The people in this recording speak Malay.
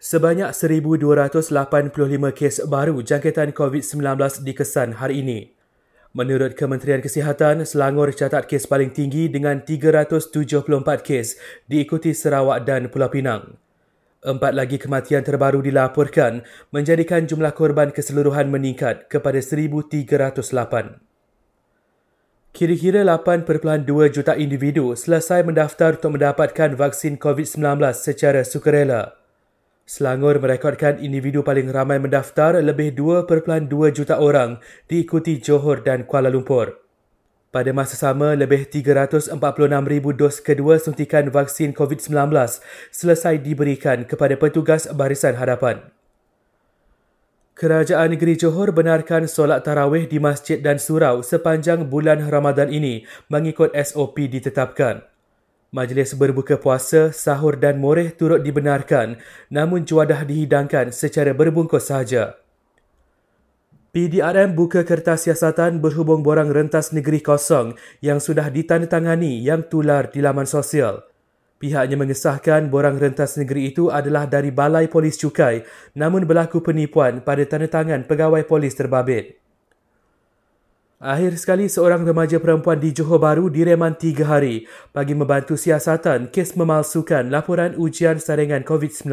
Sebanyak 1,285 kes baru jangkitan COVID-19 dikesan hari ini. Menurut Kementerian Kesihatan, Selangor catat kes paling tinggi dengan 374 kes diikuti Sarawak dan Pulau Pinang. Empat lagi kematian terbaru dilaporkan menjadikan jumlah korban keseluruhan meningkat kepada 1,308. Kira-kira 8.2 juta individu selesai mendaftar untuk mendapatkan vaksin COVID-19 secara sukarela. Selangor merekodkan individu paling ramai mendaftar lebih 2.2 juta orang diikuti Johor dan Kuala Lumpur. Pada masa sama, lebih 346,000 dos kedua suntikan vaksin COVID-19 selesai diberikan kepada petugas barisan hadapan. Kerajaan Negeri Johor benarkan solat tarawih di masjid dan surau sepanjang bulan Ramadan ini mengikut SOP ditetapkan. Majlis berbuka puasa, sahur dan moreh turut dibenarkan namun juadah dihidangkan secara berbungkus sahaja. PDRM buka kertas siasatan berhubung borang rentas negeri kosong yang sudah ditandatangani yang tular di laman sosial. Pihaknya mengesahkan borang rentas negeri itu adalah dari Balai Polis Cukai namun berlaku penipuan pada tanda tangan pegawai polis terbabit. Akhir sekali seorang remaja perempuan di Johor Bahru direman tiga hari bagi membantu siasatan kes memalsukan laporan ujian saringan COVID-19.